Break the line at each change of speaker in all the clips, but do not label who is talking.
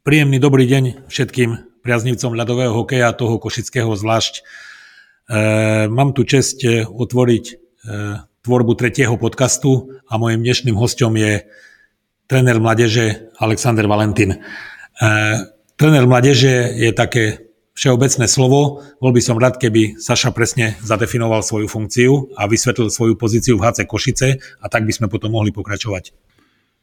Príjemný dobrý deň všetkým priaznivcom ľadového hokeja, toho košického zvlášť. E, mám tu čest e, otvoriť e, tvorbu tretieho podcastu a mojim dnešným hostom je tréner mladeže Alexander Valentin. E, tréner mladeže je také všeobecné slovo. Bol by som rád, keby Saša presne zadefinoval svoju funkciu a vysvetlil svoju pozíciu v HC Košice a tak by sme potom mohli pokračovať.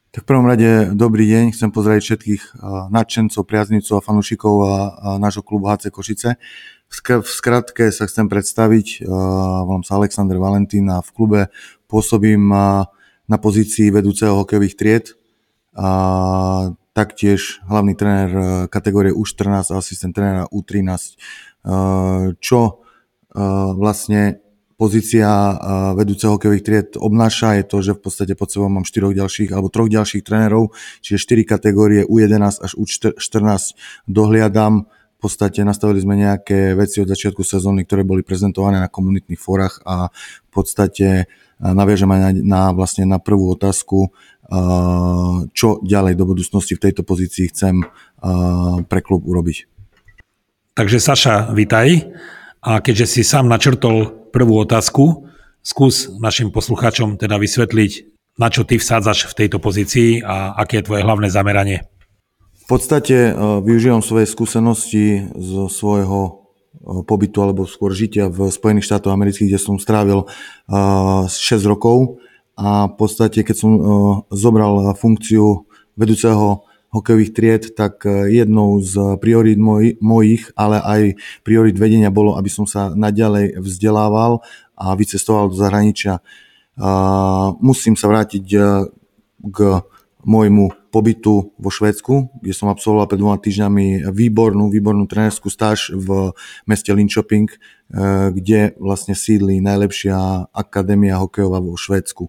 Tak v prvom rade dobrý deň, chcem pozdraviť všetkých nadšencov, priaznivcov a fanúšikov a, a nášho klubu HC Košice. V skratke sa chcem predstaviť, volám sa Alexander Valentín a v klube pôsobím na pozícii vedúceho hokejových tried. A taktiež hlavný tréner kategórie U14 a asistent trénera U13. Čo vlastne pozícia vedúceho hokejových tried obnáša, je to, že v podstate pod sebou mám štyroch ďalších alebo troch ďalších trénerov, čiže 4 kategórie U11 až U14 dohliadam. V podstate nastavili sme nejaké veci od začiatku sezóny, ktoré boli prezentované na komunitných fórach a v podstate naviažem aj na, na, vlastne na prvú otázku, čo ďalej do budúcnosti v tejto pozícii chcem pre klub urobiť.
Takže Saša, vitaj. A keďže si sám načrtol prvú otázku, skús našim poslucháčom teda vysvetliť, na čo ty vsádzaš v tejto pozícii a aké je tvoje hlavné zameranie.
V podstate e, využívam svoje skúsenosti zo svojho e, pobytu alebo skôr žitia v Spojených štátoch amerických, kde som strávil 6 e, rokov a v podstate, keď som zobral funkciu vedúceho hokejových tried, tak e, jednou z priorít moj, mojich, ale aj priorít vedenia bolo, aby som sa naďalej vzdelával a vycestoval do zahraničia. Musím sa vrátiť e, k môjmu pobytu vo Švédsku, kde som absolvoval pred dvoma týždňami výbornú, výbornú trénerskú stáž v meste Linköping, e, kde vlastne sídli najlepšia akadémia hokejová vo Švédsku.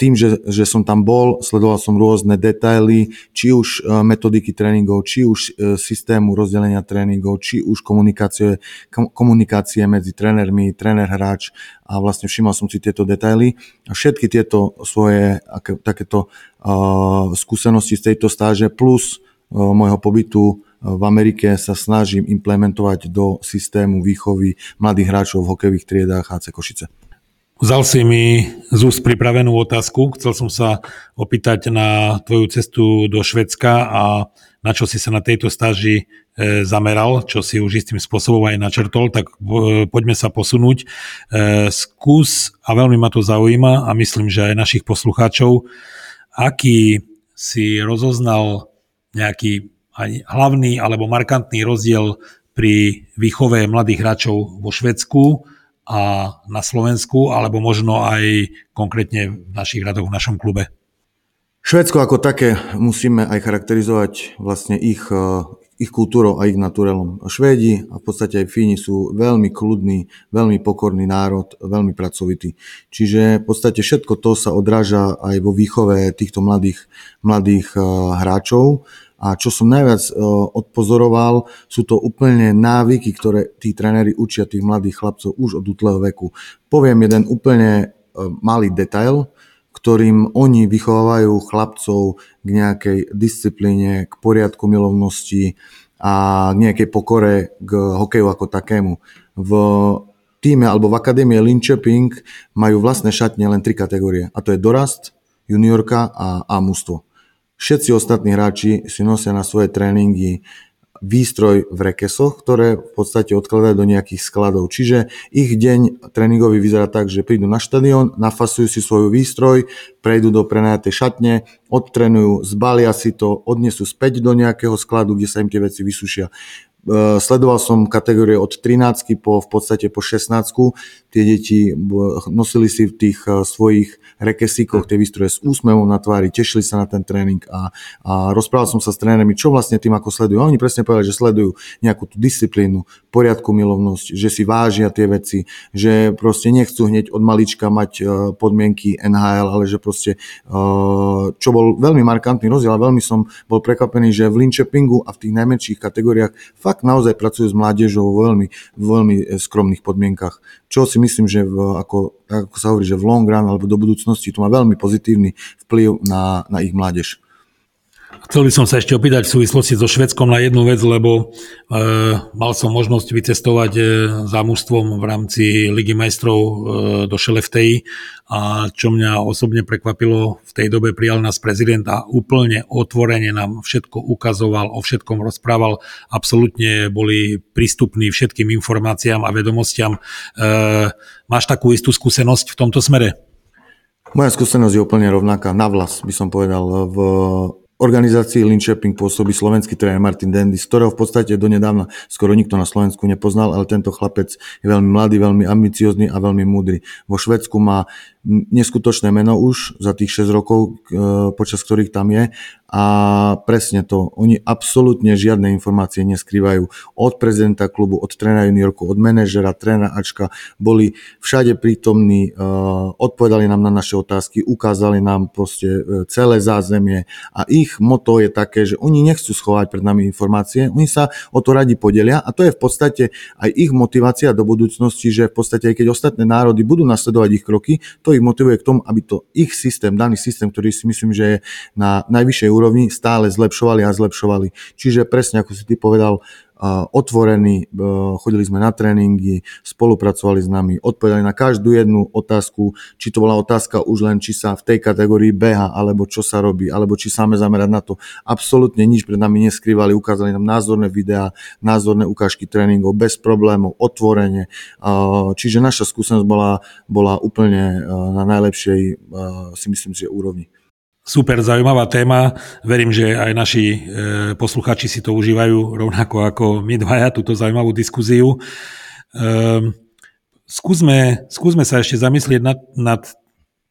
Tým, že, že som tam bol, sledoval som rôzne detaily, či už e, metodiky tréningov, či už e, systému rozdelenia tréningov, či už komunikácie, komunikácie medzi trénermi, tréner-hráč a vlastne všimol som si tieto detaily. A všetky tieto svoje aké, takéto uh, skúsenosti z tejto stáže plus môjho pobytu v Amerike sa snažím implementovať do systému výchovy mladých hráčov v hokejových triedách HC Košice.
Vzal si mi z úst pripravenú otázku. Chcel som sa opýtať na tvoju cestu do Švedska a na čo si sa na tejto stáži e, zameral, čo si už istým spôsobom aj načrtol, tak e, poďme sa posunúť. E, skús, a veľmi ma to zaujíma a myslím, že aj našich poslucháčov, aký si rozoznal nejaký hlavný alebo markantný rozdiel pri výchove mladých hráčov vo Švedsku a na Slovensku, alebo možno aj konkrétne v našich radoch, v našom klube?
Švedsko ako také musíme aj charakterizovať vlastne ich, e, ich kultúrou a ich naturelom. Švédi a v podstate aj Fíni sú veľmi kľudný, veľmi pokorný národ, veľmi pracovitý. Čiže v podstate všetko to sa odráža aj vo výchove týchto mladých, mladých e, hráčov a čo som najviac e, odpozoroval, sú to úplne návyky, ktoré tí tréneri učia tých mladých chlapcov už od útleho veku. Poviem jeden úplne e, malý detail, ktorým oni vychovávajú chlapcov k nejakej disciplíne, k poriadku milovnosti a k nejakej pokore k hokeju ako takému. V týme alebo v akadémie Linköping majú vlastné šatne len tri kategórie a to je dorast, juniorka a, a mužstvo. Všetci ostatní hráči si nosia na svoje tréningy výstroj v rekesoch, ktoré v podstate odkladajú do nejakých skladov. Čiže ich deň tréningový vyzerá tak, že prídu na štadión, nafasujú si svoju výstroj, prejdú do prenajatej šatne, odtrenujú, zbalia si to, odnesú späť do nejakého skladu, kde sa im tie veci vysušia. E, sledoval som kategórie od 13 po v podstate po 16. Tie deti nosili si v tých e, svojich rekesíkoch tie výstroje s úsmevom na tvári, tešili sa na ten tréning a, a rozprával som sa s trénermi, čo vlastne tým ako sledujú. A oni presne povedali, že sledujú nejakú tú disciplínu, poriadku milovnosť, že si vážia tie veci, že proste nechcú hneď od malička mať e, podmienky NHL, ale že proste, čo bol veľmi markantný rozdiel a veľmi som bol prekvapený, že v Linköpingu a v tých najmenších kategóriách fakt fakt naozaj pracujú s mládežou vo veľmi, veľmi e, skromných podmienkach. Čo si myslím, že v, ako, ako sa hovorí, že v long run alebo do budúcnosti to má veľmi pozitívny vplyv na, na ich mládež.
Chcel by som sa ešte opýtať v súvislosti so Švedskom na jednu vec, lebo e, mal som možnosť vycestovať e, za mužstvom v rámci Ligy majstrov e, do Šeleftej a čo mňa osobne prekvapilo, v tej dobe prijal nás prezident a úplne otvorene nám všetko ukazoval, o všetkom rozprával, absolútne boli prístupní všetkým informáciám a vedomostiam. E, máš takú istú skúsenosť v tomto smere?
Moja skúsenosť je úplne rovnaká, na vlas by som povedal. V organizácii Linköping pôsobí slovenský tréner Martin Dendy, z ktorého v podstate donedávna skoro nikto na Slovensku nepoznal, ale tento chlapec je veľmi mladý, veľmi ambiciózny a veľmi múdry. Vo Švedsku má neskutočné meno už za tých 6 rokov, e, počas ktorých tam je. A presne to, oni absolútne žiadne informácie neskrývajú. Od prezidenta klubu, od trénera juniorku, od manažera, trénera Ačka, boli všade prítomní, e, odpovedali nám na naše otázky, ukázali nám proste e, celé zázemie. A ich moto je také, že oni nechcú schovať pred nami informácie, oni sa o to radi podelia. A to je v podstate aj ich motivácia do budúcnosti, že v podstate aj keď ostatné národy budú nasledovať ich kroky, to ich motivuje k tomu, aby to ich systém, daný systém, ktorý si myslím, že je na najvyššej úrovni, stále zlepšovali a zlepšovali. Čiže presne ako si ty povedal, otvorení, chodili sme na tréningy, spolupracovali s nami, odpovedali na každú jednu otázku, či to bola otázka už len, či sa v tej kategórii beha, alebo čo sa robí, alebo či máme zamerať na to. Absolútne nič pred nami neskrývali, ukázali nám názorné videá, názorné ukážky tréningov bez problémov, otvorene. Čiže naša skúsenosť bola, bola úplne na najlepšej, si myslím, že úrovni.
Super zaujímavá téma. Verím, že aj naši e, posluchači si to užívajú rovnako ako my dvaja, túto zaujímavú diskuziu. E, skúsme, skúsme sa ešte zamyslieť nad, nad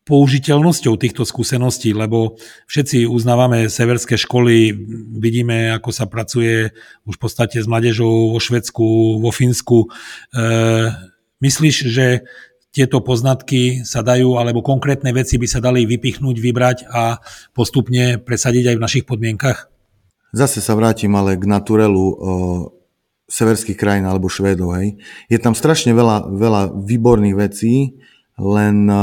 použiteľnosťou týchto skúseností, lebo všetci uznávame severské školy, vidíme, ako sa pracuje už v podstate s mladežou vo Švedsku, vo Fínsku. E, myslíš, že tieto poznatky sa dajú, alebo konkrétne veci by sa dali vypichnúť, vybrať a postupne presadiť aj v našich podmienkach?
Zase sa vrátim ale k naturelu o, severských krajín alebo Švédov. Hej. Je tam strašne veľa, veľa výborných vecí, len o,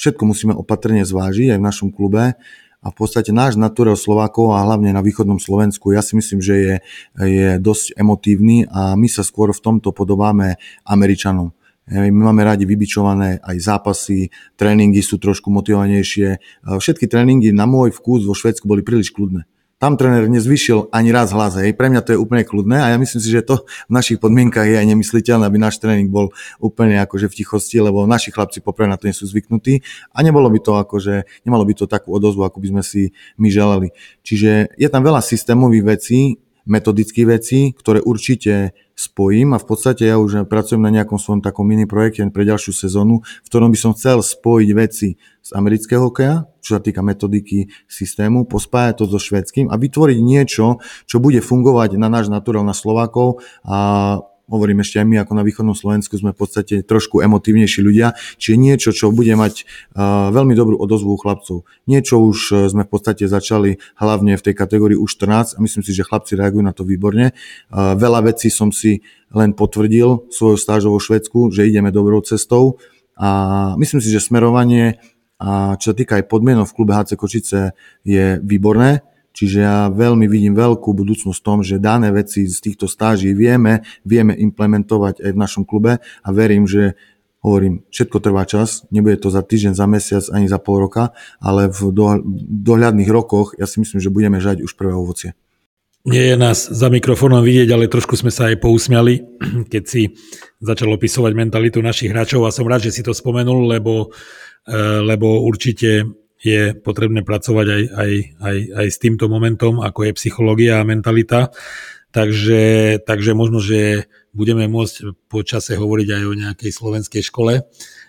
všetko musíme opatrne zvážiť aj v našom klube a v podstate náš naturel Slovákov a hlavne na východnom Slovensku, ja si myslím, že je, je dosť emotívny a my sa skôr v tomto podobáme Američanom. My máme radi vybičované aj zápasy, tréningy sú trošku motivovanejšie. Všetky tréningy na môj vkus vo Švedsku boli príliš kľudné. Tam tréner nezvyšil ani raz hlas. Hej. Pre mňa to je úplne kľudné a ja myslím si, že to v našich podmienkach je aj nemysliteľné, aby náš tréning bol úplne akože v tichosti, lebo naši chlapci poprvé na to nie sú zvyknutí a nebolo by to akože, nemalo by to takú odozvu, ako by sme si my želali. Čiže je tam veľa systémových vecí, metodických vecí, ktoré určite spojím a v podstate ja už pracujem na nejakom svojom takom mini projekte pre ďalšiu sezónu, v ktorom by som chcel spojiť veci z amerického hokeja, čo sa týka metodiky systému, pospájať to so švedským a vytvoriť niečo, čo bude fungovať na náš naturál na Slovákov a hovorím ešte aj my ako na východnom Slovensku sme v podstate trošku emotívnejší ľudia, čiže niečo, čo bude mať uh, veľmi dobrú odozvu u chlapcov. Niečo už uh, sme v podstate začali hlavne v tej kategórii U14 a myslím si, že chlapci reagujú na to výborne. Uh, veľa vecí som si len potvrdil svojou stážou vo Švedsku, že ideme dobrou cestou a myslím si, že smerovanie a čo sa týka aj podmienov v klube HC Kočice je výborné Čiže ja veľmi vidím veľkú budúcnosť v tom, že dané veci z týchto stáží vieme, vieme implementovať aj v našom klube a verím, že hovorím, všetko trvá čas, nebude to za týždeň, za mesiac, ani za pol roka, ale v dohľadných rokoch ja si myslím, že budeme žať už prvé ovocie.
Nie je nás za mikrofónom vidieť, ale trošku sme sa aj pousmiali, keď si začal opisovať mentalitu našich hráčov a som rád, že si to spomenul, lebo, eh, lebo určite je potrebné pracovať aj, aj, aj, aj s týmto momentom, ako je psychológia a mentalita. Takže, takže možno, že budeme môcť po čase hovoriť aj o nejakej slovenskej škole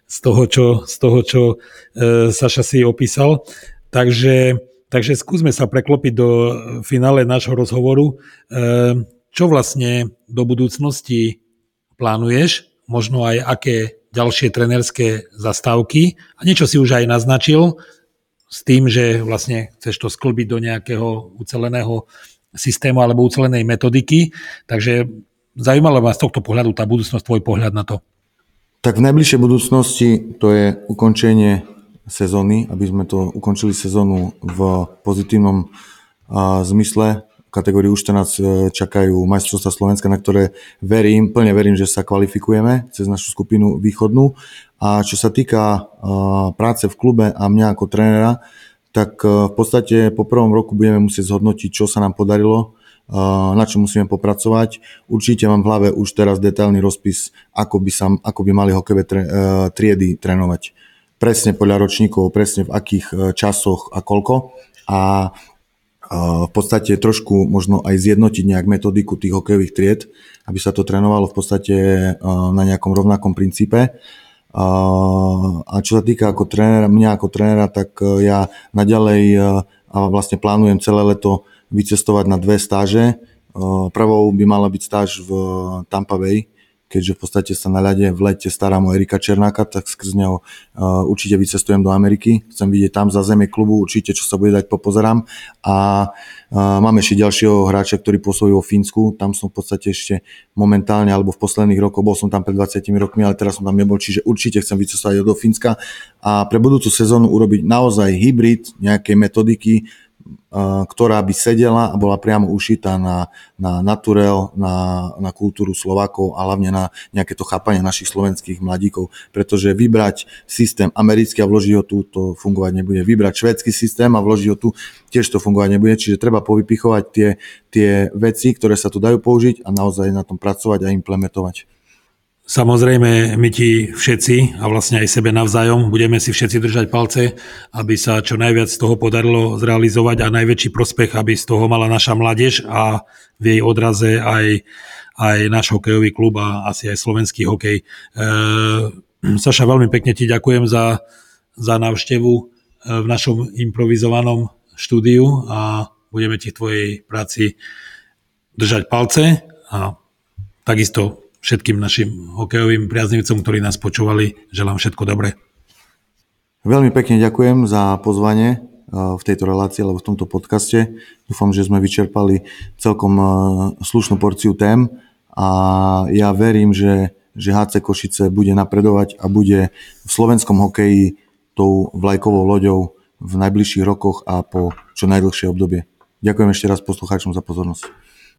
z toho, čo, z toho, čo e, Saša si opísal. Takže, takže skúsme sa preklopiť do finále nášho rozhovoru. E, čo vlastne do budúcnosti plánuješ? Možno aj aké ďalšie trenerské zastávky? A niečo si už aj naznačil, s tým, že vlastne chceš to sklbiť do nejakého uceleného systému alebo ucelenej metodiky. Takže zaujímalo ma z tohto pohľadu tá budúcnosť, tvoj pohľad na to.
Tak v najbližšej budúcnosti to je ukončenie sezóny, aby sme to ukončili sezónu v pozitívnom zmysle kategórii U14 čakajú majstrovstvá Slovenska, na ktoré verím, plne verím, že sa kvalifikujeme cez našu skupinu východnú. A čo sa týka práce v klube a mňa ako trénera, tak v podstate po prvom roku budeme musieť zhodnotiť, čo sa nám podarilo, na čo musíme popracovať. Určite mám v hlave už teraz detailný rozpis, ako by, sa, ako by mali hokejové triedy trénovať. Presne podľa ročníkov, presne v akých časoch a koľko. A v podstate trošku možno aj zjednotiť nejak metodiku tých hokejových tried, aby sa to trénovalo v podstate na nejakom rovnakom princípe. A čo sa týka ako trénera, mňa ako trénera, tak e, ja naďalej e, a vlastne plánujem celé leto vycestovať na dve stáže. E, prvou by mala byť stáž v Tampa Bay, keďže v podstate sa na ľade v lete starám o Erika Černáka, tak skrz neho uh, určite vycestujem do Ameriky. Chcem vidieť tam za zeme klubu, určite čo sa bude dať popozerám. A uh, mám ešte ďalšieho hráča, ktorý pôsobí vo Fínsku. Tam som v podstate ešte momentálne, alebo v posledných rokoch, bol som tam pred 20 rokmi, ale teraz som tam nebol, čiže určite chcem vycestovať do Fínska a pre budúcu sezónu urobiť naozaj hybrid nejakej metodiky, ktorá by sedela a bola priamo ušitá na, na naturel, na, na kultúru Slovákov a hlavne na nejaké to chápanie našich slovenských mladíkov. Pretože vybrať systém americký a vložiť ho tu, to fungovať nebude. Vybrať švédsky systém a vložiť ho tu, tiež to fungovať nebude. Čiže treba povypichovať tie, tie veci, ktoré sa tu dajú použiť a naozaj na tom pracovať a implementovať.
Samozrejme, my ti všetci a vlastne aj sebe navzájom budeme si všetci držať palce, aby sa čo najviac z toho podarilo zrealizovať a najväčší prospech, aby z toho mala naša mládež a v jej odraze aj, aj náš hokejový klub a asi aj slovenský hokej. E, Saša, veľmi pekne ti ďakujem za, za návštevu e, v našom improvizovanom štúdiu a budeme ti v tvojej práci držať palce a takisto všetkým našim hokejovým priaznivcom, ktorí nás počúvali. Želám všetko dobré.
Veľmi pekne ďakujem za pozvanie eh, v tejto relácii alebo v tomto podcaste. Dúfam, že sme vyčerpali celkom eh, slušnú porciu tém a ja verím, že, že HC Košice bude napredovať a bude v slovenskom hokeji tou vlajkovou loďou v najbližších rokoch a po čo najdlhšie obdobie. Ďakujem ešte raz poslucháčom za pozornosť.